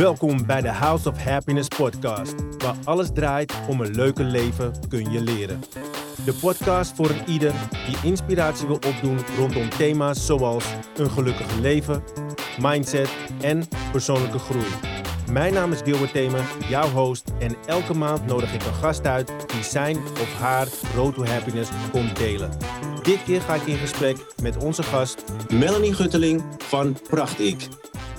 Welkom bij de House of Happiness podcast, waar alles draait om een leuker leven kun je leren. De podcast voor een ieder die inspiratie wil opdoen rondom thema's zoals een gelukkig leven, mindset en persoonlijke groei. Mijn naam is Gilbert Themen, jouw host en elke maand nodig ik een gast uit die zijn of haar road to happiness komt delen. Dit keer ga ik in gesprek met onze gast Melanie Gutteling van Prachtik.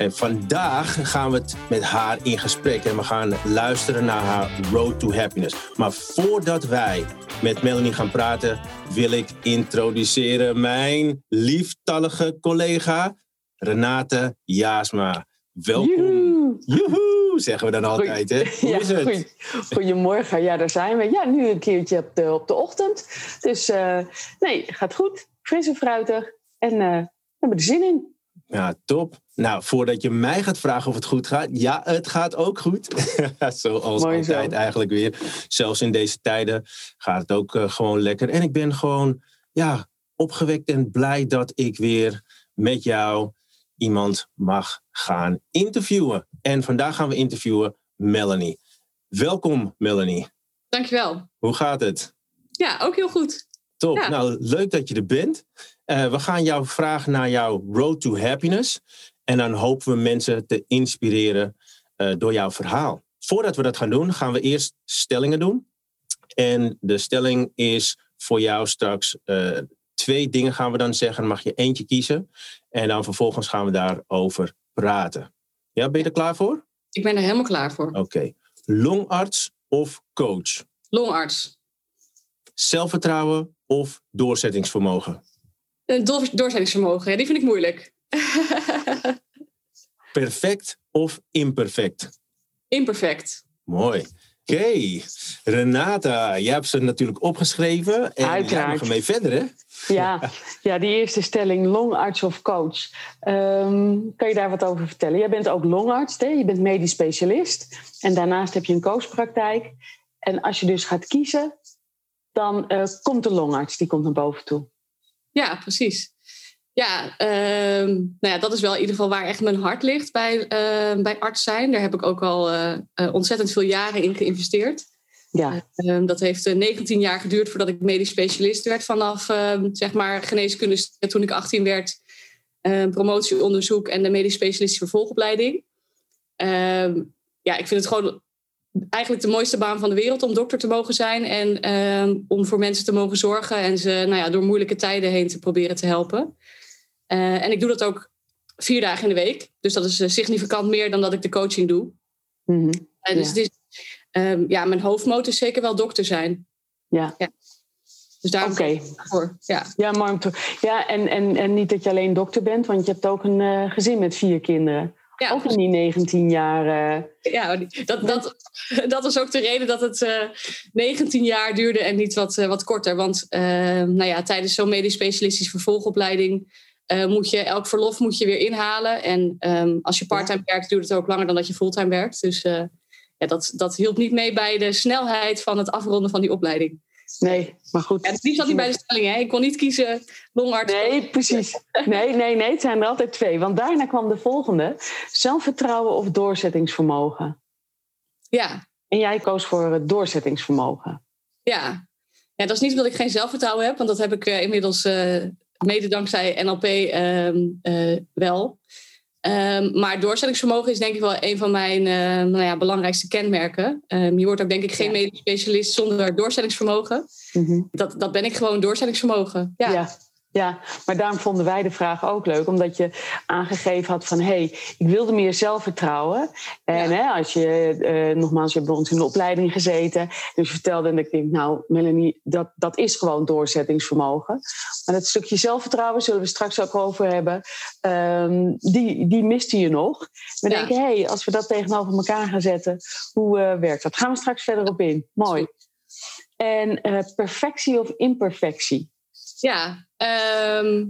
En vandaag gaan we het met haar in gesprek en we gaan luisteren naar haar Road to Happiness. Maar voordat wij met Melanie gaan praten, wil ik introduceren mijn lieftallige collega Renate Jaasma. Welkom. Joehoe, zeggen we dan altijd. Hè? Hoe Ja, is het? goedemorgen, ja, daar zijn we. Ja, nu een keertje op de, op de ochtend. Dus eh, nee, gaat goed. Fris en fruitig. En eh, we hebben er zin in. Ja, top. Nou, voordat je mij gaat vragen of het goed gaat. Ja, het gaat ook goed. Zoals Mooi zo. altijd eigenlijk weer. Zelfs in deze tijden gaat het ook eh, gewoon lekker. En ik ben gewoon ja, opgewekt en blij dat ik weer met jou iemand mag gaan interviewen. En vandaag gaan we interviewen Melanie. Welkom Melanie. Dankjewel. Hoe gaat het? Ja, ook heel goed. Top. Ja. Nou, leuk dat je er bent. Eh, we gaan jou vragen naar jouw road to happiness. En dan hopen we mensen te inspireren eh, door jouw verhaal. Voordat we dat gaan doen, gaan we eerst stellingen doen. En de stelling is voor jou straks eh, twee dingen gaan we dan zeggen. Mag je eentje kiezen. En dan vervolgens gaan we daarover praten. Ja, ben je er klaar voor? Ik ben er helemaal klaar voor. Oké. Longarts of coach? Longarts. Zelfvertrouwen of doorzettingsvermogen? Een door- doorzettingsvermogen, ja, die vind ik moeilijk. Perfect of imperfect? Imperfect. Mooi. Oké, Renata, jij hebt ze natuurlijk opgeschreven. En Uiteraard. mag ermee verder, hè? Ja, ja, die eerste stelling, longarts of coach. Ehm, kan je daar wat over vertellen? Jij bent ook longarts, hè? je bent medisch specialist. En daarnaast heb je een coachpraktijk. En als je dus gaat kiezen, dan eh, komt de longarts, die komt naar boven toe. Ja, precies. Ja, ehm, nou ja, dat is wel in ieder geval waar echt mijn hart ligt bij, eh, bij arts zijn. Daar heb ik ook al eh, eh, ontzettend veel jaren in geïnvesteerd. Ja, Ehm, dat heeft eh, 19 jaar geduurd voordat ik medisch specialist werd. Vanaf ehm, zeg maar geneeskunde toen ik 18 werd. ehm, promotieonderzoek en de medisch specialistische vervolgopleiding. Ehm, ja, ik vind het gewoon eigenlijk de mooiste baan van de wereld om dokter te mogen zijn. En ehm, om voor mensen te mogen zorgen en ze nou ja, door moeilijke tijden heen te proberen te helpen. Eh, en ik doe dat ook vier dagen in de week. Dus dat is eh, significant meer dan dat ik de coaching doe. Eh, dus Ja. het is, ehm, ja, mijn hoofdmoot is zeker wel dokter zijn. ja. Dus daar Oké. voor. Ja. Ja, te... Ja, en, en, en niet dat je alleen dokter bent, want je hebt ook een gezin met vier kinderen. Ja, Ook in die 19 jaar. ja dat, dat, dat was ook de reden dat het eh 19 jaar duurde en niet wat, eh, wat korter. Want eh, nou ja, tijdens zo'n medisch specialistische vervolgopleiding moet je elk verlof moet je weer inhalen. En ehm, als je parttime werkt, duurt het ook langer dan dat je fulltime werkt. Dus ja, dat, dat hielp niet mee bij de snelheid van het afronden van die opleiding. Nee, maar goed. Ja, zat niet bij de stelling, hè? Ik kon niet kiezen longarts. Nee, precies. Nee, nee, nee, het zijn er altijd twee. Want daarna kwam de volgende. Zelfvertrouwen of doorzettingsvermogen. Ja, En jij koos voor het doorzettingsvermogen. Ja. ja, dat is niet omdat ik geen zelfvertrouwen heb, want dat heb ik eh, inmiddels eh, mede dankzij NLP ehm, eh, wel. Ehm, maar doorzettingsvermogen is denk ik wel een van mijn eh, nou ja, belangrijkste kenmerken. Ehm, je wordt ook denk ik geen Ja. medisch specialist zonder doorzettingsvermogen. Mhm. Dat, dat ben ik gewoon doorzettingsvermogen. Ja, Ja. Ja, maar daarom vonden wij de vraag ook leuk. Omdat je aangegeven had van... hé, hey, ik wilde meer zelfvertrouwen. En Ja. hè, als je, eh, nogmaals, je hebt bij ons in de opleiding gezeten. Dus je vertelde en ik denk, nou Melanie, dat, dat is gewoon doorzettingsvermogen. Maar dat stukje zelfvertrouwen zullen we straks ook over hebben. Ehm, die, die miste je nog. We Ja. denken, hé, hey, als we dat tegenover elkaar gaan zetten... hoe eh, werkt dat? Gaan we straks verder op in. Mooi. En eh, perfectie of imperfectie? Ja, ehm,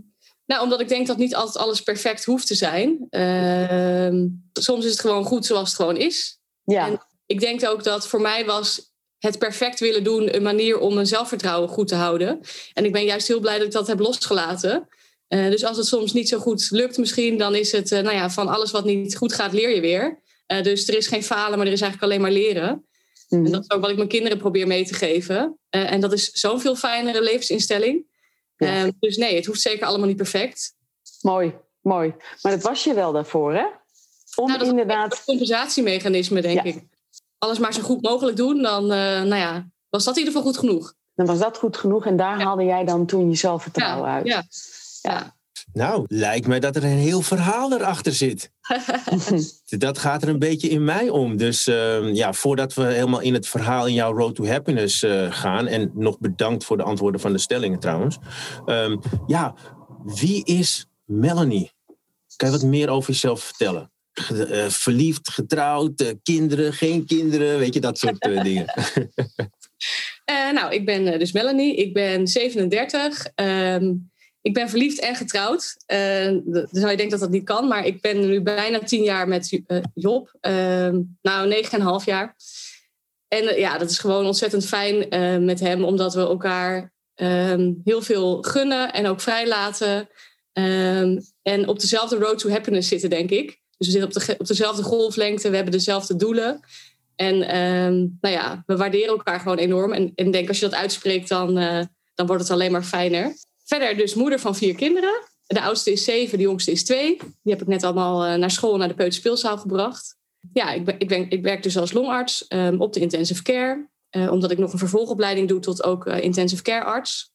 nou, omdat ik denk dat niet altijd alles perfect hoeft te zijn. Ehm, soms is het gewoon goed zoals het gewoon is. Ja. En ik denk ook dat voor mij was het perfect willen doen een manier om mijn zelfvertrouwen goed te houden. En ik ben juist heel blij dat ik dat heb losgelaten. Eh, dus als het soms niet zo goed lukt misschien, dan is het, eh, nou ja, van alles wat niet goed gaat, leer je weer. dus er is geen falen, maar er is eigenlijk alleen maar leren. En Mhm. dat is ook wat ik mijn kinderen probeer mee te geven. Eh, en dat is zo'n veel fijnere levensinstelling. Ja. Eh, dus nee, het hoeft zeker allemaal niet perfect. Mooi, mooi. Maar dat was je wel daarvoor, hè? Om Nou, dat is een inderdaad. compensatiemechanisme, denk Ja. ik. Alles maar zo goed mogelijk doen, dan eh, nou ja, was dat in ieder geval goed genoeg. Dan was dat goed genoeg en daar haalde jij dan toen je zelfvertrouwen uit. ja. Ja. Nou, lijkt mij dat er een heel verhaal erachter zit. Dat gaat er een beetje in mij om. Dus ehm, ja, voordat we helemaal in het verhaal in jouw Road to Happiness eh, gaan. En nog bedankt voor de antwoorden van de stellingen trouwens. Ehm, ja, wie is Melanie? Kan je wat meer over jezelf vertellen? Eh, verliefd, getrouwd, eh, kinderen, geen kinderen, weet je, dat soort dingen. Nou, ik ben dus Melanie. Ik ben 37. Ehm, ik ben verliefd en getrouwd. D- dan zou je denken dat dat niet kan. Maar ik ben nu bijna tien jaar met eh, Job. Ehm, nou, negen en een half jaar. En eh, ja, dat is gewoon ontzettend fijn met hem. Omdat we elkaar ehm, heel veel gunnen en ook vrijlaten. Ehm, en op dezelfde road to happiness zitten, denk ik. Dus we zitten op, de, op dezelfde golflengte. We hebben dezelfde doelen. En nou ja, we waarderen elkaar gewoon enorm. En ik denk als je dat uitspreekt, dan, dan wordt het alleen maar fijner. Verder dus moeder van vier kinderen. De oudste is zeven, de jongste is twee. Die heb ik net allemaal eh, naar school, naar de peuterspeelzaal gebracht. Ja, ik, ik, ben, ik werk dus als longarts ehm, op de intensive care. eh, omdat ik nog een vervolgopleiding doe tot ook eh, intensive care arts.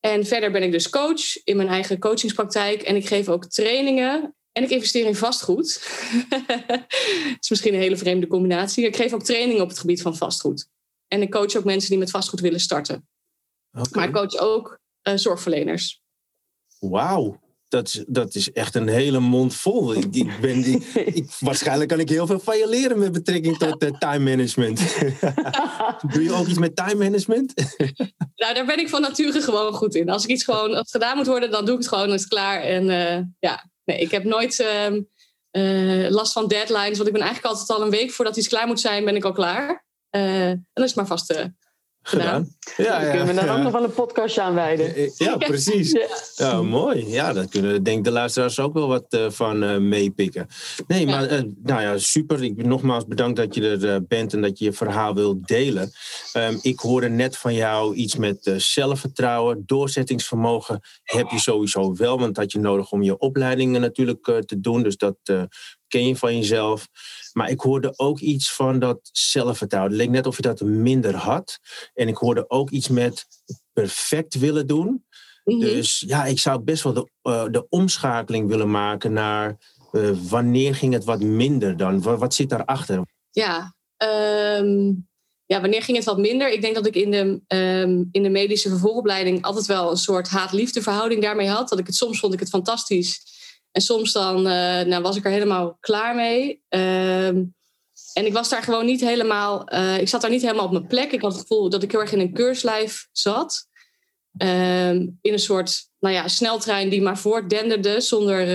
En verder ben ik dus coach in mijn eigen coachingspraktijk. En ik geef ook trainingen. En ik investeer in vastgoed. Het is misschien een hele vreemde combinatie. Ik geef ook trainingen op het gebied van vastgoed. En ik coach ook mensen die met vastgoed willen starten. Maar ik coach ook zorgverleners. Wauw, dat is, dat is echt een hele mond vol. Ik, ik ben, ik, ik- waarschijnlijk kan ik heel veel van je leren met betrekking tot eh, time management. Doe je ook iets met time management? Nou, daar ben ik van nature gewoon goed in. Als ik iets gewoon als gedaan moet worden, dan doe ik het gewoon, dan is het klaar. En eh, ja, nee, ik heb nooit ehm, eh, last van deadlines. Want ik ben eigenlijk altijd al een week voordat iets klaar moet zijn, ben ik al klaar. Eh, en dan is het maar vast gedaan. Ja, Daar kunnen we dan ja. ook nog wel een podcastje aan wijden. Eh, Ja, precies. Ja. Ja, mooi. Ja, daar kunnen denk de luisteraars ook wel wat eh, van eh, meepikken. Nee, maar nou ja, super. Ik ben nogmaals bedankt dat je er bent en dat je je verhaal wilt delen. Ehm, ik hoorde net van jou iets met zelfvertrouwen, doorzettingsvermogen heb je sowieso wel, want dat had je nodig om je opleidingen natuurlijk te doen. Dus dat ken je van jezelf. Maar ik hoorde ook iets van dat zelfvertrouwen. Het leek net of je dat minder had. En ik hoorde ook iets met perfect willen doen. Mhm. Dus ja, ik zou best wel de, eh, de omschakeling willen maken naar eh, wanneer ging het wat minder dan? Wat, wat zit daarachter? Ja, ehm, ja, wanneer ging het wat minder? Ik denk dat ik in de, ehm, in de medische vervolgopleiding altijd wel een soort haat-liefde verhouding daarmee had. Dat ik het soms vond ik het fantastisch. En soms dan eh, nou, was ik er helemaal klaar mee. Ehm, en ik was daar gewoon niet helemaal. eh, ik zat daar niet helemaal op mijn plek. Ik had het gevoel dat ik heel erg in een keurslijf zat. Ehm, in een soort nou ja, sneltrein die maar voortdenderde zonder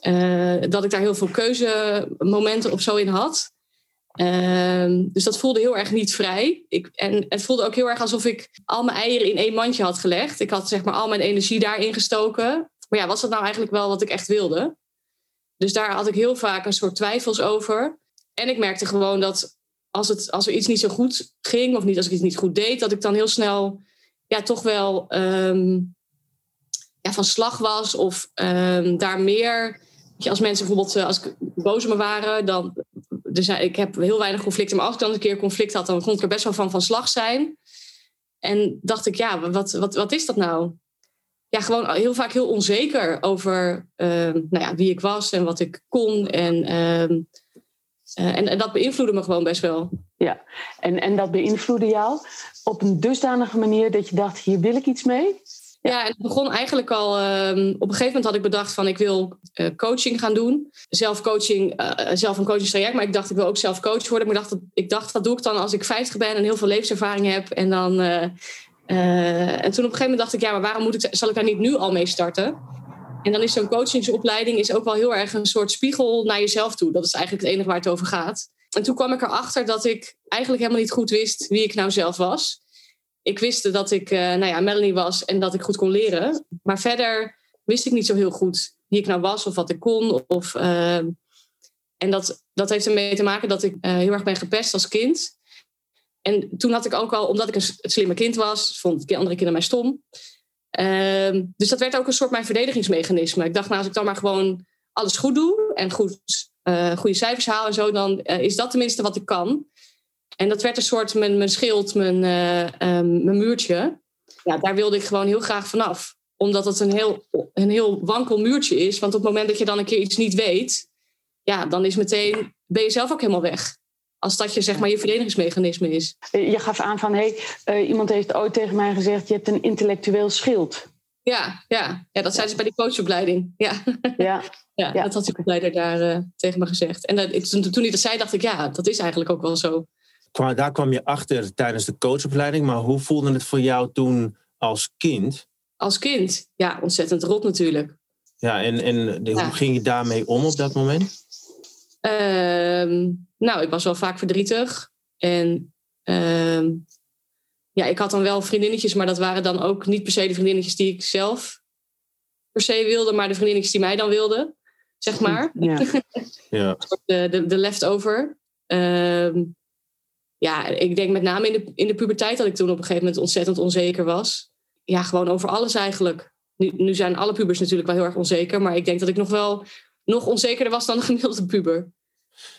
eh, dat ik daar heel veel keuzemomenten of zo in had. Ehm, dus dat voelde heel erg niet vrij. Ik, en het voelde ook heel erg alsof ik al mijn eieren in één mandje had gelegd. Ik had zeg maar al mijn energie daarin gestoken. Maar ja, was dat nou eigenlijk wel wat ik echt wilde? Dus daar had ik heel vaak een soort twijfels over. En ik merkte gewoon dat als, het, als er iets niet zo goed ging, of niet als ik iets niet goed deed, dat ik dan heel snel ja, toch wel ehm, ja, van slag was. Of ehm, daar meer. je, Als mensen bijvoorbeeld, eh, als ik boos op me waren, dan. Dus ik heb heel weinig conflicten, maar als ik dan een keer conflict had, dan kon ik er best wel van van slag zijn. En dacht ik, ja, wat, wat, wat is dat nou? Ja, gewoon heel vaak heel onzeker over ehm, nou ja, wie ik was en wat ik kon. En, ehm, eh, en, en dat beïnvloedde me gewoon best wel. En, en dat beïnvloedde jou op een dusdanige manier dat je dacht, hier wil ik iets mee? Ja, en het begon eigenlijk al. ehm, op een gegeven moment had ik bedacht van ik wil eh, coaching gaan doen. Zelf coaching, eh, zelf een coachingstraject, maar ik dacht ik wil ook zelf coach worden. Maar ik dacht, dat, ik dacht dat doe ik dan als ik 50 ben en heel veel levenservaring heb. En dan. Eh, eh, en toen op een gegeven moment dacht ik, ja, maar waarom moet ik, zal ik daar niet nu al mee starten? En dan is zo'n coachingsopleiding is ook wel heel erg een soort spiegel naar jezelf toe. Dat is eigenlijk het enige waar het over gaat. En toen kwam ik erachter dat ik eigenlijk helemaal niet goed wist wie ik nou zelf was ik wist dat ik eh, nou ja, Melanie was en dat ik goed kon leren. Maar verder wist ik niet zo heel goed wie ik nou was of wat ik kon. Of, ehm, En dat, dat heeft ermee te maken dat ik heel erg ben gepest als kind. En toen had ik ook al, omdat ik een slimme kind was, vond ik andere kinderen mij stom. Ehm, dus dat werd ook een soort mijn verdedigingsmechanisme. Ik dacht, nou, als ik dan maar gewoon alles goed doe en goed, uh, goede cijfers haal en zo, dan uh, is dat tenminste wat ik kan. En dat werd een soort mijn, mijn schild, mijn, uh, um, mijn muurtje. Ja, daar wilde ik gewoon heel graag vanaf. Omdat het een heel, een heel wankel muurtje is. Want op het moment dat je dan een keer iets niet weet, ja, dan is meteen, ben je zelf ook helemaal weg. Als dat je, zeg maar, je verdedigingsmechanisme is. Je gaf aan van, hé, hey, uh, iemand heeft ooit tegen mij gezegd... je hebt een intellectueel schild. Ja, ja. ja dat zei ze bij die coachopleiding. Ja, ja. ja, ja. dat had die opleider daar uh, tegen me gezegd. En dat, toen, toen hij dat zei, dacht ik, ja, dat is eigenlijk ook wel zo. Daar kwam je achter tijdens de coachopleiding. Maar hoe voelde het voor jou toen als kind? Als kind? Ja, ontzettend rot natuurlijk. Ja, en, en hoe ging je daarmee om op dat moment? Uh, nou, ik was wel vaak verdrietig. En uh, ja, ik had dan wel vriendinnetjes, maar dat waren dan ook niet per se de vriendinnetjes die ik zelf per se wilde, maar de vriendinnetjes die mij dan wilden, zeg maar. Ja. ja. De, de, de leftover. Uh, ja, ik denk met name in de, in de puberteit dat ik toen op een gegeven moment ontzettend onzeker was. Ja, gewoon over alles eigenlijk. Nu, nu zijn alle pubers natuurlijk wel heel erg onzeker, maar ik denk dat ik nog wel nog onzekerder was dan een gemiddelde puber.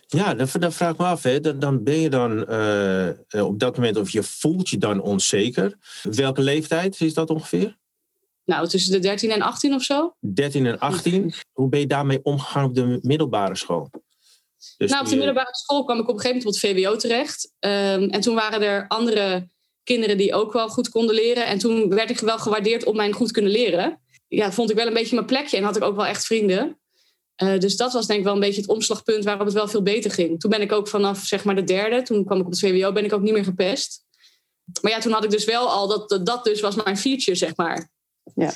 Ja, dan, dan vraag ik me af. Hè. Dan, dan ben je dan uh, op dat moment, of je voelt je dan onzeker. Welke leeftijd is dat ongeveer? Nou, tussen de 13 en 18 of zo. 13 en 18. Hoe ben je daarmee omgegaan op de middelbare school? Dus nou, op de middelbare school kwam ik op een gegeven moment op het VWO terecht. Um, en toen waren er andere kinderen die ook wel goed konden leren. En toen werd ik wel gewaardeerd op mijn goed kunnen leren. Ja, vond ik wel een beetje mijn plekje en had ik ook wel echt vrienden. Uh, dus dat was denk ik wel een beetje het omslagpunt waarop het wel veel beter ging. Toen ben ik ook vanaf zeg maar de derde, toen kwam ik op het VWO, ben ik ook niet meer gepest. Maar ja, toen had ik dus wel al, dat, dat dus was mijn feature, zeg maar. Ja,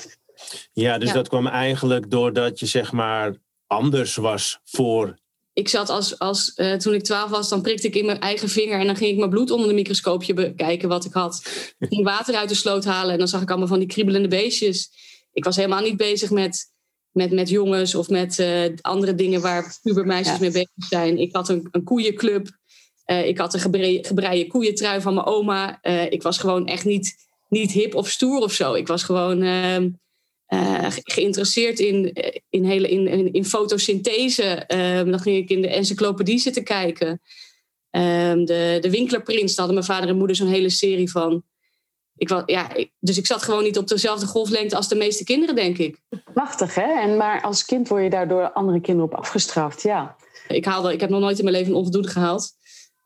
ja dus ja. dat kwam eigenlijk doordat je zeg maar anders was voor... Ik zat als, als uh, toen ik twaalf was, dan prikte ik in mijn eigen vinger en dan ging ik mijn bloed onder de microscoopje bekijken wat ik had. Ik ging water uit de sloot halen en dan zag ik allemaal van die kriebelende beestjes. Ik was helemaal niet bezig met met, met jongens of met uh, andere dingen waar pubermeisjes ja. mee bezig zijn. Ik had een, een koeienclub. Uh, ik had een gebre gebreide koeientrui van mijn oma. Uh, ik was gewoon echt niet, niet hip of stoer of zo. Ik was gewoon ehm, geïnteresseerd in, in, hele, in, in, in fotosynthese. Ehm, dan ging ik in de encyclopedie zitten kijken. Ehm, de, de Winklerprins, daar hadden mijn vader en moeder zo'n hele serie van ik was, ja, dus ik zat gewoon niet op dezelfde golflengte als de meeste kinderen, denk ik. Prachtig, hè? En maar als kind word je daardoor andere kinderen op afgestraft, ja. Ik, haalde, ik heb nog nooit in mijn leven een onvoldoende gehaald.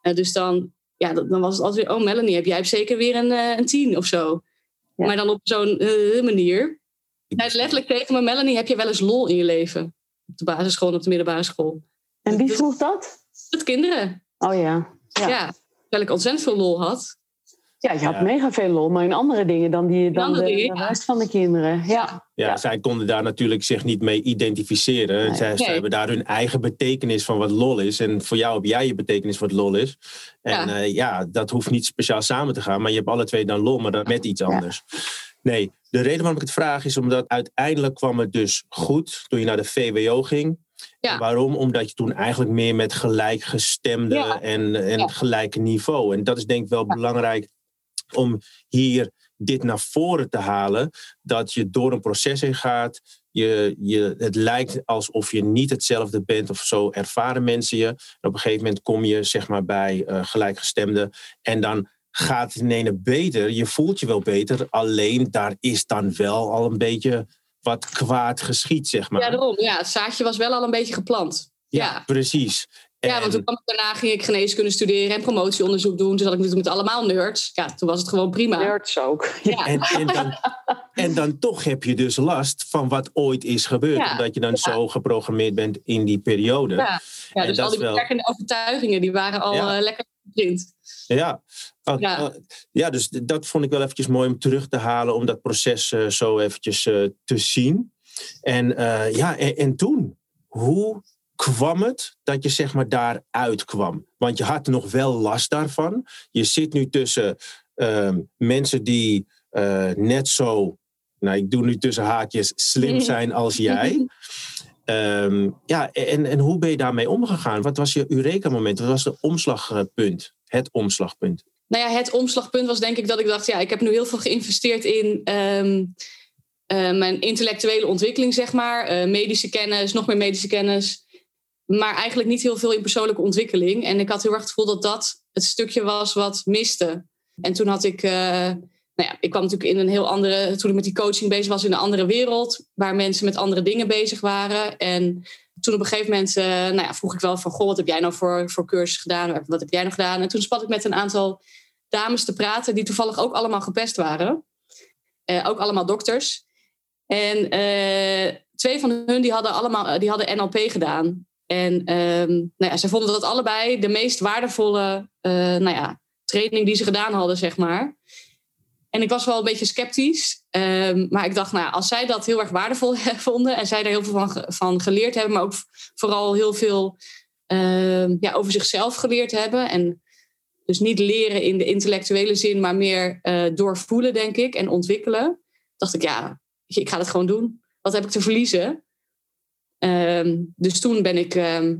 Uh, dus dan, ja, dan was het altijd weer... Oh, Melanie, heb jij zeker weer een, uh, een tien of zo? Ja. Maar dan op zo'n uh, manier. Hij is letterlijk tegen me... Melanie, heb je wel eens lol in je leven? Op de basisschool en op de middelbare school. En wie vroeg dat? Het kinderen. Oh ja. Ja, ja terwijl ik ontzettend veel lol had. Ja, je had mega veel lol, maar in andere dingen dan, die, dan de, de rest van de kinderen. Ja. Ja, zij konden daar natuurlijk zich niet mee identificeren. Nee. Zij, zij, hebben daar hun eigen betekenis van wat lol is. En voor jou heb jij je betekenis wat lol is. En ja, uh, ja dat hoeft niet speciaal samen te gaan. Maar je hebt alle twee dan lol, maar dat met iets anders. Nee, de reden waarom ik het vraag is omdat uiteindelijk kwam het dus goed toen je naar de VWO ging. Ja. Waarom? Omdat je toen eigenlijk meer met gelijkgestemde ja. en, en ja. gelijke niveau. En dat is denk ik wel belangrijk om hier dit naar voren te halen. Dat je door een proces heen gaat. Je, je, het lijkt alsof je niet hetzelfde bent of zo ervaren mensen je. En op een gegeven moment kom je zeg maar bij uh, gelijkgestemden. En dan gaat het in ene beter. Je voelt je wel beter. Alleen daar is dan wel al een beetje wat kwaad geschiet, zeg maar. Ja, daarom. Ja, het zaadje was wel al een beetje geplant. Ja, ja. precies. Ja, want toen kwam ik, daarna ging ik geneeskunde studeren en promotieonderzoek doen. Toen zat ik natuurlijk met allemaal nerds. Ja, toen was het gewoon prima. Nerds ook. Ja. En, en, dan, en dan toch heb je dus last van wat ooit is gebeurd. Ja. Omdat je dan ja. zo geprogrammeerd bent in die periode. Ja, ja dus al die beperkende wel... overtuigingen die waren al uh, lekker geprint. Ja. Oh, ja. Oh, ja, dus dat vond ik wel eventjes mooi om terug te halen. Om dat proces uh, zo eventjes uh, te zien. En ja, en, en toen? Hoe kwam het dat je zeg maar daaruit kwam? Want je had nog wel last daarvan. Je zit nu tussen uh, mensen die uh, net zo, nou ik doe nu tussen haakjes, slim zijn als jij. Ehm, ja, en, en hoe ben je daarmee omgegaan? Wat was je Eureka-moment? Wat was het omslagpunt? Het omslagpunt? Nou ja, het omslagpunt was denk ik dat ik dacht, ja, ik heb nu heel veel geïnvesteerd in ehm, eh, mijn intellectuele ontwikkeling, zeg maar. Uh, medische kennis, nog meer medische kennis. Maar eigenlijk niet heel veel in persoonlijke ontwikkeling. En ik had heel erg het gevoel dat dat het stukje was wat miste. En toen had ik, uh, nou ja, ik kwam natuurlijk in een heel andere, toen ik met die coaching bezig was, in een andere wereld, waar mensen met andere dingen bezig waren. En toen op een gegeven moment nou ja, vroeg ik wel van, goh, wat heb jij nou voor, voor cursus gedaan? Wat heb jij nog gedaan? En toen spat ik met een aantal dames te praten die toevallig ook allemaal gepest waren. ook allemaal dokters. En twee van hun die hadden allemaal die hadden NLP gedaan. En um, nou ja, ze vonden dat allebei de meest waardevolle uh, nou ja, training die ze gedaan hadden, zeg maar. En ik was wel een beetje sceptisch. Um, maar ik dacht, nou, als zij dat heel erg waardevol vonden en zij daar heel veel van, van geleerd hebben, maar ook vooral heel veel uh, ja, over zichzelf geleerd hebben. En dus niet leren in de intellectuele zin, maar meer uh, doorvoelen, denk ik, en ontwikkelen. Dacht ik, ja, ik ga het gewoon doen. Wat heb ik te verliezen? Ehm, dus toen ben ik ehm,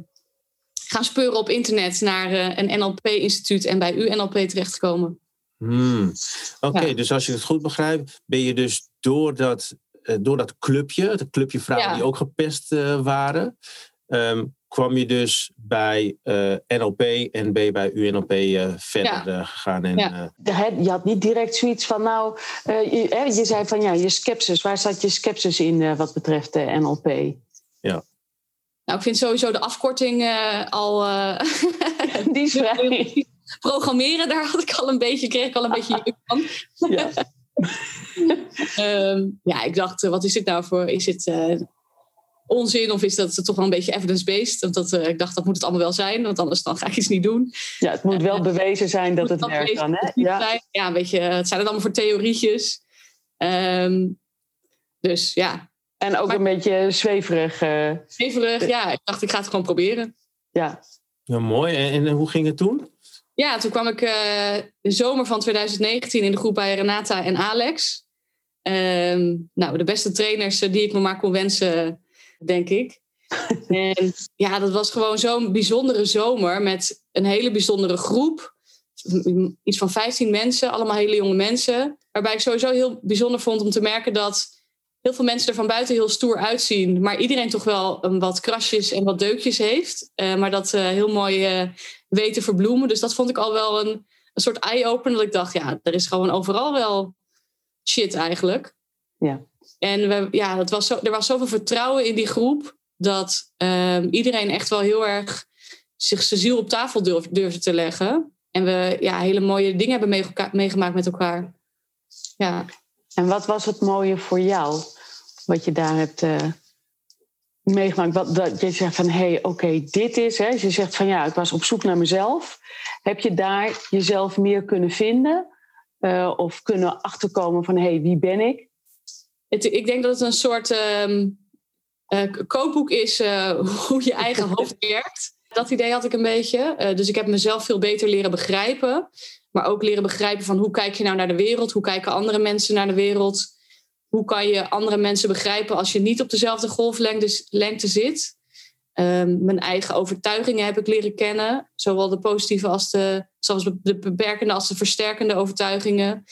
gaan speuren op internet naar uh, een NLP-instituut en bij UNLP terechtgekomen. Hmm. Oké, dus als je het goed begrijpt, ben je dus door dat, uh, door dat clubje, het clubje vrouwen die ook gepest uh, waren, um, kwam je dus bij uh, NLP en ben je bij UNLP uh, verder ja. gegaan. En, ja. je had niet direct zoiets van, nou, je, je, zei van ja, je skepsis. Waar zat je skepsis in wat betreft de NLP? Ja. Nou, ik vind sowieso de afkorting al. Die is vrij. Programmeren, daar had ik al een beetje, kreeg ik al een beetje juk van. Ja. um, ja, ik dacht, wat is dit nou voor? Is het onzin of is dat toch wel een beetje evidence-based? Want dat, ik dacht, dat moet het allemaal wel zijn, want anders dan ga ik iets niet doen. Ja, het moet wel bewezen zijn dat het, het werkt dan, hè? Ja. ja, een beetje, het zijn het allemaal voor theorietjes. Um, dus ja. En ook maar, een beetje zweverig. Uh, zweverig, ja. Ik dacht, ik ga het gewoon proberen. Ja. Ja, mooi. En, en hoe ging het toen? Ja, toen kwam ik de zomer van 2019 in de groep bij Renata en Alex. Um, nou, de beste trainers die ik me maar kon wensen denk ik. en ja, dat was gewoon zo'n bijzondere zomer met een hele bijzondere groep. Iets van 15 mensen, allemaal hele jonge mensen. Waarbij ik sowieso heel bijzonder vond om te merken dat heel veel mensen er van buiten heel stoer uitzien. Maar iedereen toch wel een wat krasjes en wat deukjes heeft. Uh, maar dat uh, heel mooi uh, weten verbloemen. Dus dat vond ik al wel een, een soort eye-opener. Dat ik dacht, ja, er is gewoon overal wel shit eigenlijk. Ja. En we, ja, het was zo, er was zoveel vertrouwen in die groep dat um, iedereen echt wel heel erg zich zijn ziel op tafel durf, durfde te leggen. En we ja, hele mooie dingen hebben meegemaakt met elkaar. Ja. En wat was het mooie voor jou, wat je daar hebt uh, meegemaakt? Wat, dat je zegt van, hé, hey, oké, okay, dit is... Hè, je zegt van, ja, ik was op zoek naar mezelf. Heb je daar jezelf meer kunnen vinden? Uh, of kunnen achterkomen van, hé, hey, wie ben ik? Het, ik denk dat het een soort um, uh, kookboek is hoe je eigen hoofd werkt. Dat idee had ik een beetje. Dus ik heb mezelf veel beter leren begrijpen. Maar ook leren begrijpen van hoe kijk je nou naar de wereld? Hoe kijken andere mensen naar de wereld? Hoe kan je andere mensen begrijpen als je niet op dezelfde golflengte zit? Um, mijn eigen overtuigingen heb ik leren kennen. Zowel de positieve als de, zoals de beperkende als de versterkende overtuigingen.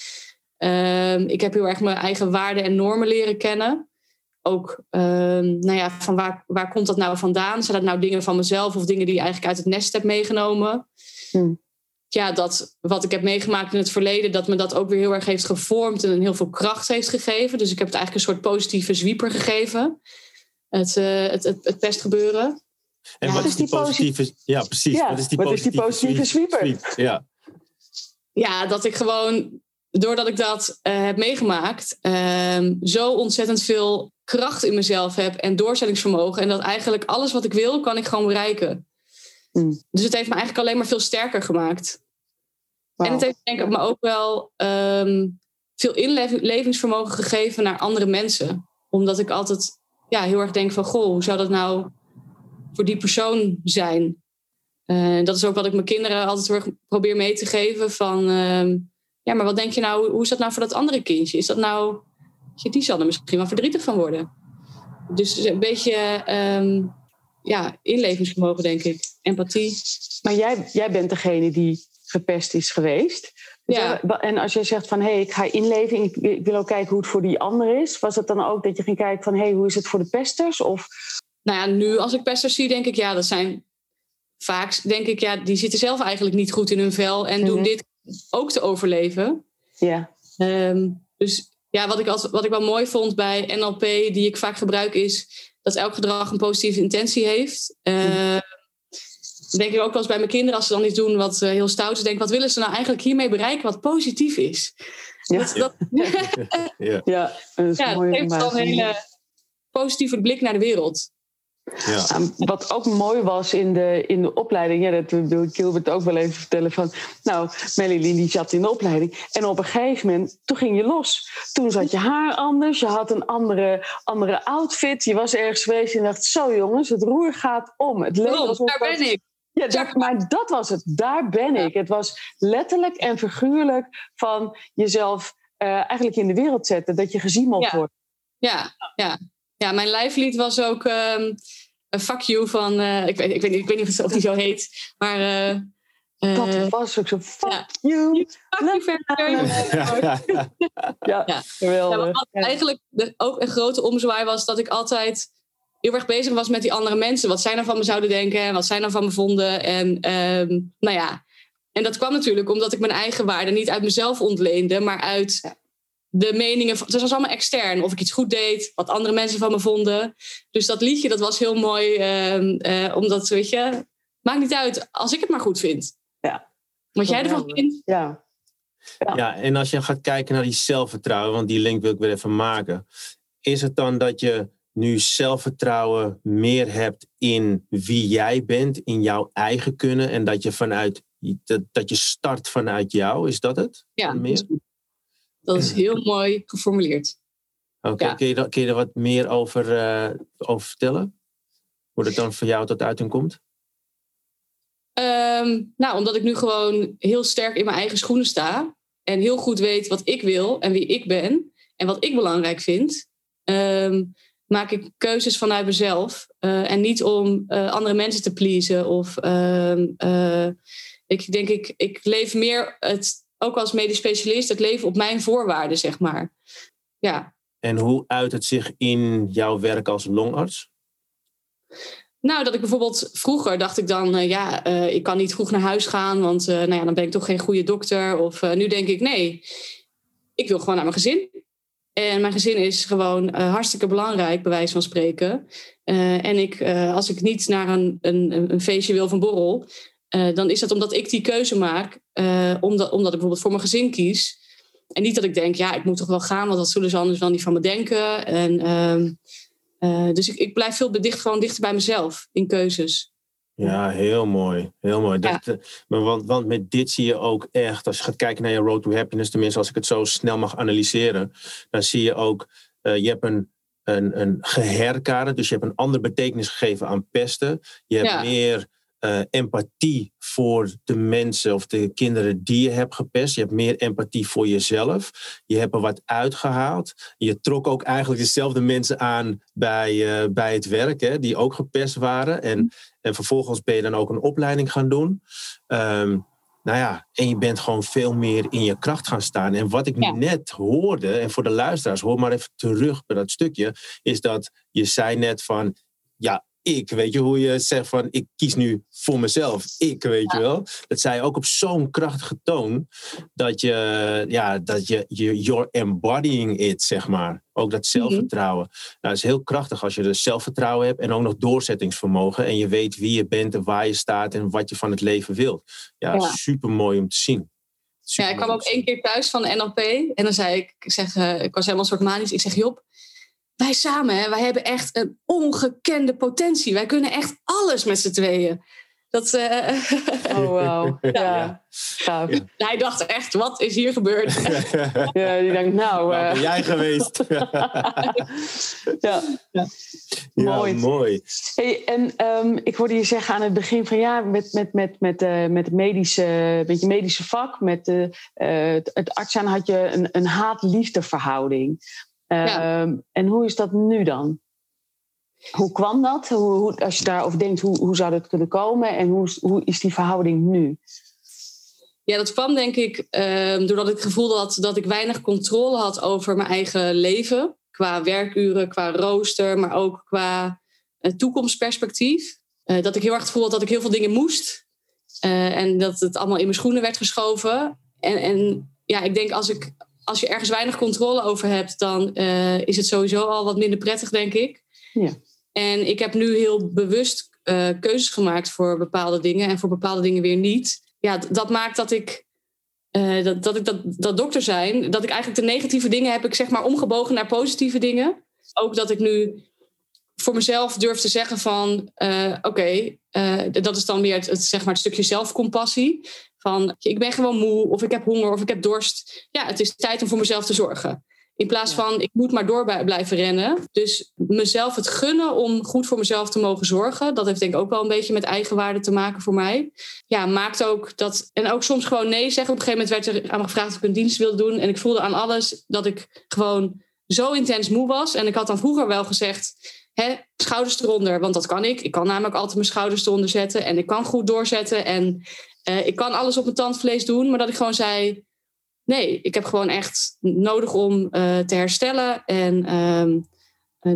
Um, ik heb heel erg mijn eigen waarden en normen leren kennen. Ook, um, nou ja, van waar, waar komt dat nou vandaan? Zijn dat nou dingen van mezelf of dingen die je eigenlijk uit het nest hebt meegenomen? Hmm. Ja, dat wat ik heb meegemaakt in het verleden, dat me dat ook weer heel erg heeft gevormd en heel veel kracht heeft gegeven. Dus ik heb het eigenlijk een soort positieve zwieper gegeven. Het, uh, het, het, het pestgebeuren. En ja, wat is die positieve... Ja, precies. Ja, wat is die wat positieve, is die positieve zwieper? Sweep? Ja. ja, dat ik gewoon doordat ik dat uh, heb meegemaakt, uh, zo ontzettend veel kracht in mezelf heb en doorzettingsvermogen. En dat eigenlijk alles wat ik wil, kan ik gewoon bereiken. Mm. Dus het heeft me eigenlijk alleen maar veel sterker gemaakt. Wow. En het heeft denk ik me ook wel um, veel inlevingsvermogen gegeven naar andere mensen. Omdat ik altijd ja, heel erg denk van, goh, hoe zou dat nou voor die persoon zijn? Uh, dat is ook wat ik mijn kinderen altijd probeer mee te geven van ja, maar wat denk je nou, hoe is dat nou voor dat andere kindje? Is dat nou, die zal er misschien wel verdrietig van worden. dus een beetje um, ja, inlevingsvermogen, denk ik. Empathie. Maar jij, jij bent degene die gepest is geweest. Dus. En als jij zegt van hé, hey, ik ga inleven, ik, ik wil ook kijken hoe het voor die ander is. Was het dan ook dat je ging kijken van hé, hey, hoe is het voor de pesters? Of... Nou ja, nu als ik pesters zie, denk ik ja, dat zijn vaak, denk ik ja, die zitten zelf eigenlijk niet goed in hun vel en doen mhm. dit ook te overleven. Ja. Um, dus ja, wat ik, als, wat ik wel mooi vond bij NLP, die ik vaak gebruik, is dat elk gedrag een positieve intentie heeft. Uh, denk ik ook wel eens bij mijn kinderen, als ze dan iets doen wat uh, heel stout is, denk wat willen ze nou eigenlijk hiermee bereiken wat positief is? Ja, dat, dat, ja. ja, dat is ja, geeft dan een hele positieve blik naar de wereld. Ja. Wat ook mooi was in de, in de opleiding, ja, dat wil Gilbert ook wel even vertellen van, nou, Melly die zat in de opleiding en op een gegeven moment, toen ging je los. Toen zat je haar anders, je had een andere, andere outfit, je was ergens geweest en je dacht, zo jongens, het roer gaat om. Het leek alsof daar ben ik. Ja, dat, maar dat was het. Daar ben ik. Het was letterlijk en figuurlijk van jezelf uh, eigenlijk in de wereld zetten. Dat je gezien mocht ja. worden. Ja, ja. ja, mijn lijflied was ook um, een fuck you van... Uh, ik, weet, ik, weet niet, ik weet niet of die zo heet. Maar... Uh, dat was ook zo. Fuck you. Fuck you ja, ja, geweldig. Ja, eigenlijk de, ook een grote omzwaai was dat ik altijd heel erg bezig was met die andere mensen. Wat zij nou van me zouden denken en wat zij nou van me vonden. En um, nou ja, en dat kwam natuurlijk omdat ik mijn eigen waarde niet uit mezelf ontleende, maar uit de meningen. Van, het was allemaal extern. Of ik iets goed deed, wat andere mensen van me vonden. Dus dat liedje, dat was heel mooi, uh, omdat, weet je, maakt niet uit als ik het maar goed vind. Ja. Wat jij ervan vindt. Ja. ja. Ja, en als je gaat kijken naar die zelfvertrouwen, want die link wil ik weer even maken. Is het dan dat je nu zelfvertrouwen meer hebt in wie jij bent, in jouw eigen kunnen en dat je vanuit dat, dat je start vanuit jou, is dat het? Ja, meer? dat is heel mooi geformuleerd. Oké, kun, je, kun je er wat meer over, uh, over vertellen? Hoe dat dan voor jou tot uiting komt? Um, nou, omdat ik nu gewoon heel sterk in mijn eigen schoenen sta. En heel goed weet wat ik wil en wie ik ben. En wat ik belangrijk vind. Um, maak ik keuzes vanuit mezelf. Uh, en niet om uh, andere mensen te pleasen. Of uh, ik denk, ik, ik leef meer, het, ook als medisch specialist, het leven op mijn voorwaarden, zeg maar. Ja. En hoe uit het zich in jouw werk als longarts? Nou, dat ik bijvoorbeeld vroeger dacht ik dan, ja, ik kan niet vroeg naar huis gaan, want nou ja, dan ben ik toch geen goede dokter. Of nu denk ik, nee, ik wil gewoon naar mijn gezin. En mijn gezin is gewoon uh, hartstikke belangrijk, bij wijze van spreken. Uh, en ik, uh, als ik niet naar een, een, een feestje wil van borrel, dan is dat omdat ik die keuze maak, omdat, omdat ik bijvoorbeeld voor mijn gezin kies. En niet dat ik denk, ja, ik moet toch wel gaan, want dat zullen ze anders wel niet van me denken. En, ehm, dus ik, ik blijf veel dicht, gewoon dichter bij mezelf in keuzes. Ja, heel mooi. Heel mooi. Dat, eh, maar want, want met dit zie je ook echt, als je gaat kijken naar je road to happiness, tenminste als ik het zo snel mag analyseren, dan zie je ook, uh, je hebt een, een, een geherkader, dus je hebt een andere betekenis gegeven aan pesten. Je hebt meer uh, empathie voor de mensen of de kinderen die je hebt gepest. Je hebt meer empathie voor jezelf. Je hebt er wat uitgehaald. Je trok ook eigenlijk dezelfde mensen aan bij, uh, bij het werk, hè, die ook gepest waren. En, en vervolgens ben je dan ook een opleiding gaan doen. Um, nou ja, en je bent gewoon veel meer in je kracht gaan staan. En wat ik ja. net hoorde, en voor de luisteraars, hoor maar even terug bij dat stukje, is dat je zei net van, ja, ik, weet je, hoe je zegt van ik kies nu voor mezelf, ik, weet je wel. Dat zei ook op zo'n krachtige toon dat je, ja, dat je, je, you're embodying it, zeg maar. Ook dat mhm. zelfvertrouwen. Nou, het is heel krachtig als je dus zelfvertrouwen hebt en ook nog doorzettingsvermogen en je weet wie je bent en waar je staat en wat je van het leven wilt. Ja, ja. super mooi om te zien. ja, ik kwam ook één keer thuis van de NLP en dan zei ik, ik, zeg, uh, ik was helemaal een soort manisch, ik zeg Job, wij samen, hè, wij hebben echt een ongekende potentie. Wij kunnen echt alles met z'n tweeën. Dat, uh... Oh, wow. ja. ja. Hij dacht echt, wat is hier gebeurd? ja, die denkt, nou... Waar uh... ben jij geweest? ja. ja. mooi. mooi. Hey, en um, ik hoorde je zeggen aan het begin van... ja, met, met, met, met, uh, met het medische, met je medische vak... met de, het, het arts aan had je een, een haat-liefde verhouding. Ja. Ehm, en hoe is dat nu dan? Hoe kwam dat? Hoe, hoe, als je daarover denkt, hoe, hoe zou dat kunnen komen en hoe, hoe is die verhouding nu? Ja, dat kwam denk ik ehm, doordat ik het gevoel had dat ik weinig controle had over mijn eigen leven. Qua werkuren, qua rooster, maar ook qua uh, toekomstperspectief. Uh, dat ik heel erg het gevoel had dat ik heel veel dingen moest. Uh, en dat het allemaal in mijn schoenen werd geschoven. En, en ja, ik denk als, ik, als je ergens weinig controle over hebt, dan is het sowieso al wat minder prettig, denk ik. Ja. En ik heb nu heel bewust keuzes gemaakt voor bepaalde dingen en voor bepaalde dingen weer niet ja, dat maakt dat ik, uh, dat, dat ik dat, dat dokter zijn, dat ik eigenlijk de negatieve dingen heb ik zeg maar omgebogen naar positieve dingen. Ook dat ik nu voor mezelf durf te zeggen van uh, oké, okay, uh, dat is dan weer het, het, zeg maar het stukje zelfcompassie. Van ik ben gewoon moe of ik heb honger of ik heb dorst. Ja, het is tijd om voor mezelf te zorgen. In plaats van ik moet maar door blijven rennen. Dus mezelf het gunnen om goed voor mezelf te mogen zorgen. Dat heeft denk ik ook wel een beetje met eigenwaarde te maken voor mij. Ja, maakt ook dat. En ook soms gewoon nee zeggen. Op een gegeven moment werd er aan me gevraagd of ik een dienst wilde doen. En ik voelde aan alles dat ik gewoon zo intens moe was. En ik had dan vroeger wel gezegd. Hè, schouders eronder, want dat kan ik. Ik kan namelijk altijd mijn schouders eronder zetten. En ik kan goed doorzetten. En uh, ik kan alles op mijn tandvlees doen. Maar dat ik gewoon zei nee, ik heb gewoon echt nodig om uh, te herstellen. En um,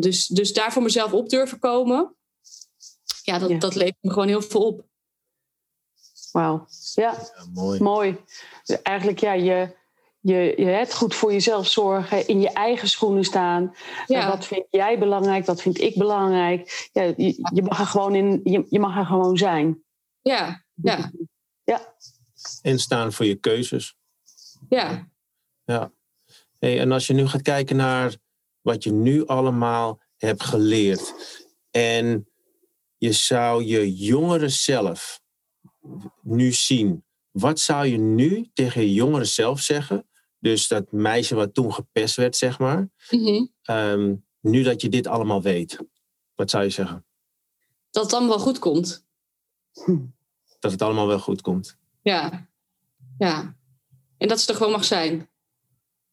dus, dus daar voor mezelf op durven komen. Ja, dat, ja. dat levert me gewoon heel veel op. Wauw. Ja, ja, mooi. mooi. Eigenlijk, ja, je, je, je hebt goed voor jezelf zorgen, in je eigen schoenen staan. Ja. Wat vind jij belangrijk, wat vind ik belangrijk? Ja, je, je, mag er gewoon in, je, je mag er gewoon zijn. Ja, ja. ja. En staan voor je keuzes. Ja. Ja. Hey, en als je nu gaat kijken naar wat je nu allemaal hebt geleerd. En je zou je jongere zelf nu zien. Wat zou je nu tegen je jongere zelf zeggen? Dus dat meisje wat toen gepest werd, zeg maar. Mm-hmm. Um, nu dat je dit allemaal weet. Wat zou je zeggen? Dat het allemaal wel goed komt. Dat het allemaal wel goed komt. Ja. Ja. En dat ze er gewoon mag zijn.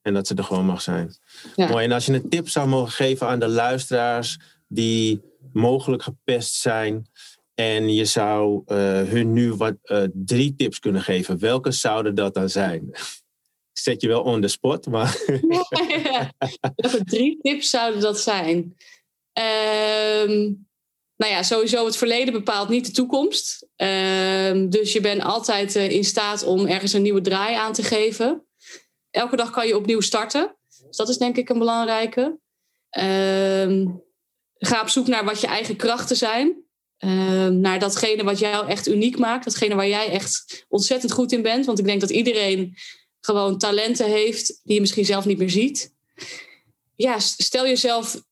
En dat ze er gewoon mag zijn. Ja. Mooi. En als je een tip zou mogen geven aan de luisteraars die mogelijk gepest zijn. En je zou uh, hun nu wat, uh, drie tips kunnen geven. Welke zouden dat dan zijn? Ik zet je wel on the spot, maar... ja, Welke drie tips zouden dat zijn? Um, nou ja, sowieso het verleden bepaalt niet de toekomst. Uh, dus je bent altijd uh, in staat om ergens een nieuwe draai aan te geven. Elke dag kan je opnieuw starten. Dus dat is denk ik een belangrijke. Uh, ga op zoek naar wat je eigen krachten zijn. Ehm, naar datgene wat jou echt uniek maakt. Datgene waar jij echt ontzettend goed in bent. Want ik denk dat iedereen gewoon talenten heeft die je misschien zelf niet meer ziet. Ja, stel jezelf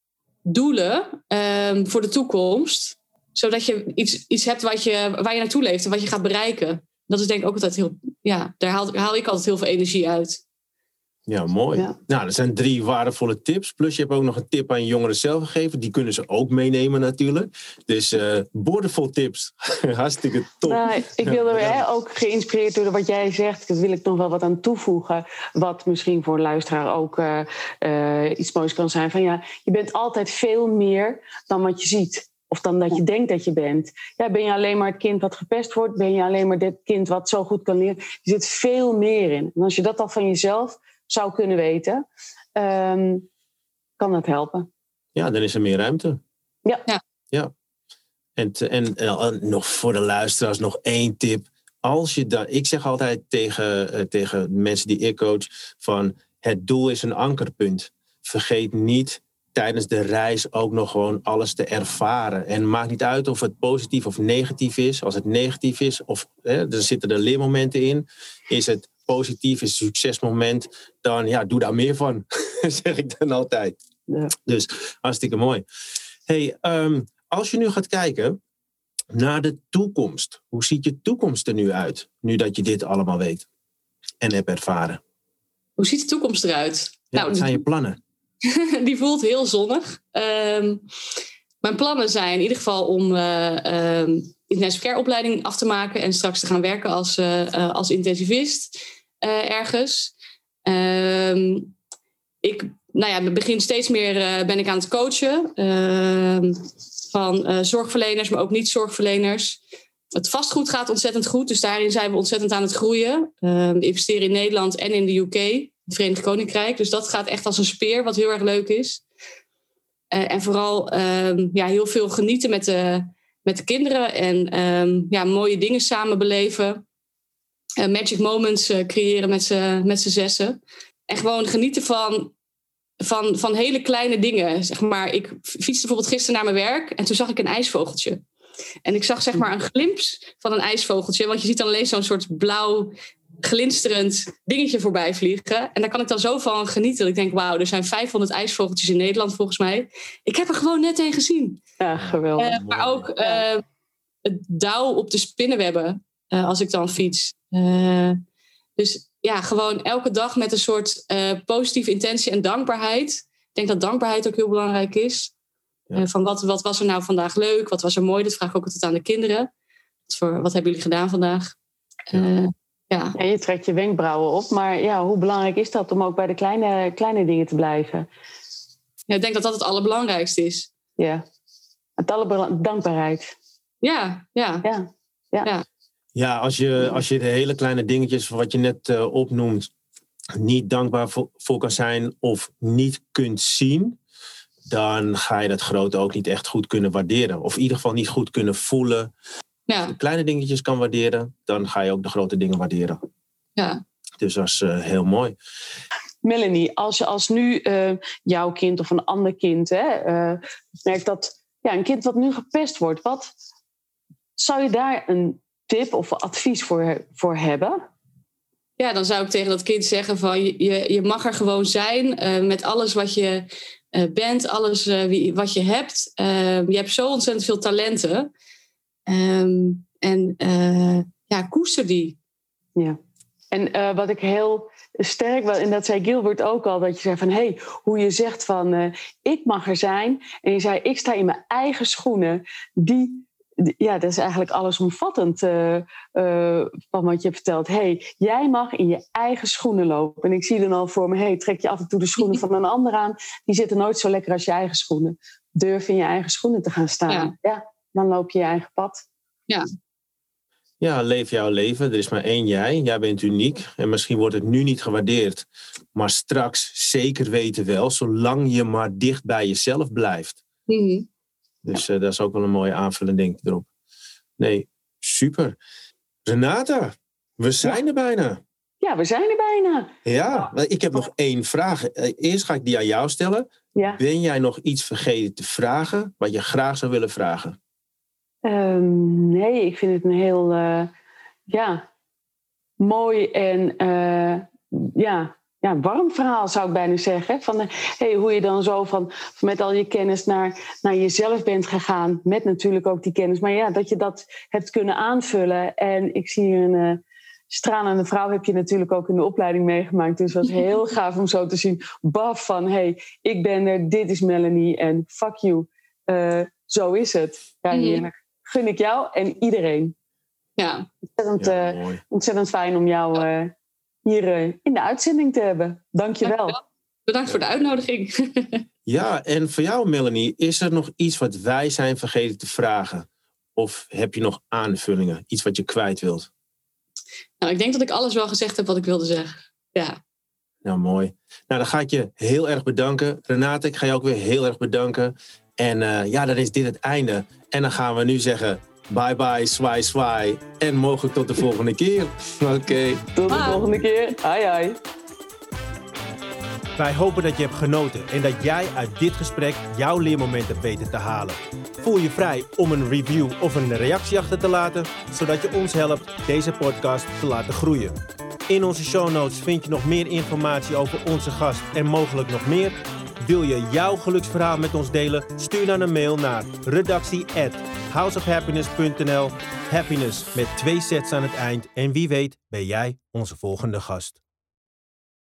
doelen um, voor de toekomst. Zodat je iets, iets hebt wat je, waar je naartoe leeft en wat je gaat bereiken. Dat is denk ik ook altijd heel... Ja, daar haal, haal ik altijd heel veel energie uit. Ja, mooi. Ja. Nou, dat zijn drie waardevolle tips. Plus je hebt ook nog een tip aan jongeren zelf gegeven. Die kunnen ze ook meenemen natuurlijk. Dus uh, boordevol tips. Hartstikke top. Nou, ik wilde ja. ook geïnspireerd door wat jij zegt. Daar wil ik nog wel wat aan toevoegen. Wat misschien voor een luisteraar ook uh, uh, iets moois kan zijn. Van ja, je bent altijd veel meer dan wat je ziet. Of dan dat je denkt dat je bent. Ja, ben je alleen maar het kind wat gepest wordt? Ben je alleen maar dit kind wat zo goed kan leren? Er zit veel meer in. En als je dat al van jezelf zou kunnen weten, um, kan dat helpen. Ja, dan is er meer ruimte. Ja. ja. ja. En, en, en, nog voor de luisteraars nog één tip. Als je dat, ik zeg altijd tegen, uh, tegen mensen die ik coach: van het doel is een ankerpunt. Vergeet niet tijdens de reis ook nog gewoon alles te ervaren. En maakt niet uit of het positief of negatief is. Als het negatief is, of hè, er zitten er leermomenten in, is het positief, is een succesmoment, dan ja, doe daar meer van, zeg ik dan altijd. Ja. Dus hartstikke mooi. Hey, um, als je nu gaat kijken naar de toekomst, hoe ziet je toekomst er nu uit, nu dat je dit allemaal weet en hebt ervaren? Hoe ziet de toekomst eruit? Ja, nou, wat zijn je plannen? die voelt heel zonnig. Um, mijn plannen zijn in ieder geval om uh, um, intensive care opleiding af te maken en straks te gaan werken als, uh, als intensivist uh, ergens. Um, ik nou ja, begin steeds meer ben ik aan het coachen. van zorgverleners, maar ook niet-zorgverleners. Het vastgoed gaat ontzettend goed, dus daarin zijn we ontzettend aan het groeien. we investeren in Nederland en in de UK, het Verenigd Koninkrijk. Dus dat gaat echt als een speer, wat heel erg leuk is. en vooral ehm, ja, heel veel genieten met de, met de kinderen en ehm, ja, mooie dingen samen beleven. magic moments creëren met z'n met zessen. En gewoon genieten van, van, van hele kleine dingen. Zeg maar, ik fietste bijvoorbeeld gisteren naar mijn werk en toen zag ik een ijsvogeltje. En ik zag zeg maar een glimp van een ijsvogeltje. Want je ziet dan alleen zo'n soort blauw glinsterend dingetje voorbij vliegen. En daar kan ik dan zo van genieten. Dat ik denk, wauw, er zijn 500 ijsvogeltjes in Nederland volgens mij. Ik heb er gewoon net een gezien. Ja, geweldig. Uh, maar ook uh, het dauw op de spinnenwebben uh, als ik dan fiets. dus ja, gewoon elke dag met een soort uh, positieve intentie en dankbaarheid. Ik denk dat dankbaarheid ook heel belangrijk is. Van wat, wat was er nou vandaag leuk? Wat was er mooi? Dat vraag ik ook altijd aan de kinderen. Wat, voor, wat hebben jullie gedaan vandaag? Uh, ja. ja. je trekt je wenkbrauwen op. Maar ja, hoe belangrijk is dat om ook bij de kleine, kleine dingen te blijven? Ja, ik denk dat dat het allerbelangrijkste is. Ja, het allerbelangrijkste. Dankbaarheid. Ja, ja. ja. ja. ja. Ja, als je, als je de hele kleine dingetjes wat je net uh, opnoemt niet dankbaar voor, voor, kan zijn of niet kunt zien, dan ga je dat grote ook niet echt goed kunnen waarderen. Of in ieder geval niet goed kunnen voelen. Ja. Als je kleine dingetjes kan waarderen, dan ga je ook de grote dingen waarderen. Ja. Dus dat is uh, heel mooi. Melanie, als je als nu uh, jouw kind of een ander kind hè, merkt dat ja, een kind wat nu gepest wordt, wat zou je daar een tip of advies voor, voor hebben? Ja, dan zou ik tegen dat kind zeggen van je, je mag er gewoon zijn uh, met alles wat je uh, bent, alles uh, wie, wat je hebt. je hebt zo ontzettend veel talenten. Um, en ja, koester die. Ja. En wat ik heel sterk, en dat zei Gilbert ook al, dat je zei van hé, hey, hoe je zegt van ik mag er zijn. En je zei ik sta in mijn eigen schoenen. Die ja, dat is eigenlijk allesomvattend uh, uh, van wat je vertelt. hey, jij mag in je eigen schoenen lopen. En ik zie dan al voor me, hey, trek je af en toe de schoenen van een ander aan. Die zitten nooit zo lekker als je eigen schoenen. Durf in je eigen schoenen te gaan staan. Ja, dan loop je je eigen pad. Ja. Ja, leef jouw leven. Er is maar één jij. Jij bent uniek. En misschien wordt het nu niet gewaardeerd. Maar straks zeker weten wel, zolang je maar dicht bij jezelf blijft. Mm dus uh, dat is ook wel een mooie aanvullend denk ik erop. Nee, super. Renata, we zijn er bijna. Ja, we zijn er bijna. Ja, ik heb nog één vraag. Eh, eerst ga ik die aan jou stellen. Ja. Ben jij nog iets vergeten te vragen wat je graag zou willen vragen? Um, nee, ik vind het een heel uh, ja, mooi en uh, ja, ja, warm verhaal zou ik bijna zeggen. Van hey, hoe je dan zo van, met al je kennis naar, naar jezelf bent gegaan. Met natuurlijk ook die kennis. Maar ja, dat je dat hebt kunnen aanvullen. En ik zie hier een uh, stralende vrouw heb je natuurlijk ook in de opleiding meegemaakt. Dus het was heel gaaf om zo te zien. Baf van, hey, ik ben er, dit is Melanie en fuck you. Uh, zo is het. Ja, mhm. heerlijk. Gun ik jou en iedereen. Ja. Ontzettend, ja, uh, ontzettend fijn om jou hier eh, in de uitzending te hebben. Dank je wel. Bedankt voor de uitnodiging. ja, en voor jou, Melanie, is er nog iets wat wij zijn vergeten te vragen? Of heb je nog aanvullingen? Iets wat je kwijt wilt? Nou, ik denk dat ik alles wel gezegd heb wat ik wilde zeggen. Ja. Nou, mooi. Nou, dan ga ik je heel erg bedanken. Renate, ik ga je ook weer heel erg bedanken. En uh, ja, dan is dit het einde. En dan gaan we nu zeggen Bye bye, zwaai zwaai. En mogelijk tot de volgende keer. Oké. Tot de volgende keer. Hai hai. Wij hopen dat je hebt genoten en dat jij uit dit gesprek jouw leermoment hebt weten te halen. Voel je vrij om een review of een reactie achter te laten, zodat je ons helpt deze podcast te laten groeien. In onze show notes vind je nog meer informatie over onze gast en mogelijk nog meer. Wil je jouw geluksverhaal met ons delen? Stuur dan een mail naar redactie houseofhappiness.nl. Happiness met twee sets aan het eind. En wie weet ben jij onze volgende gast.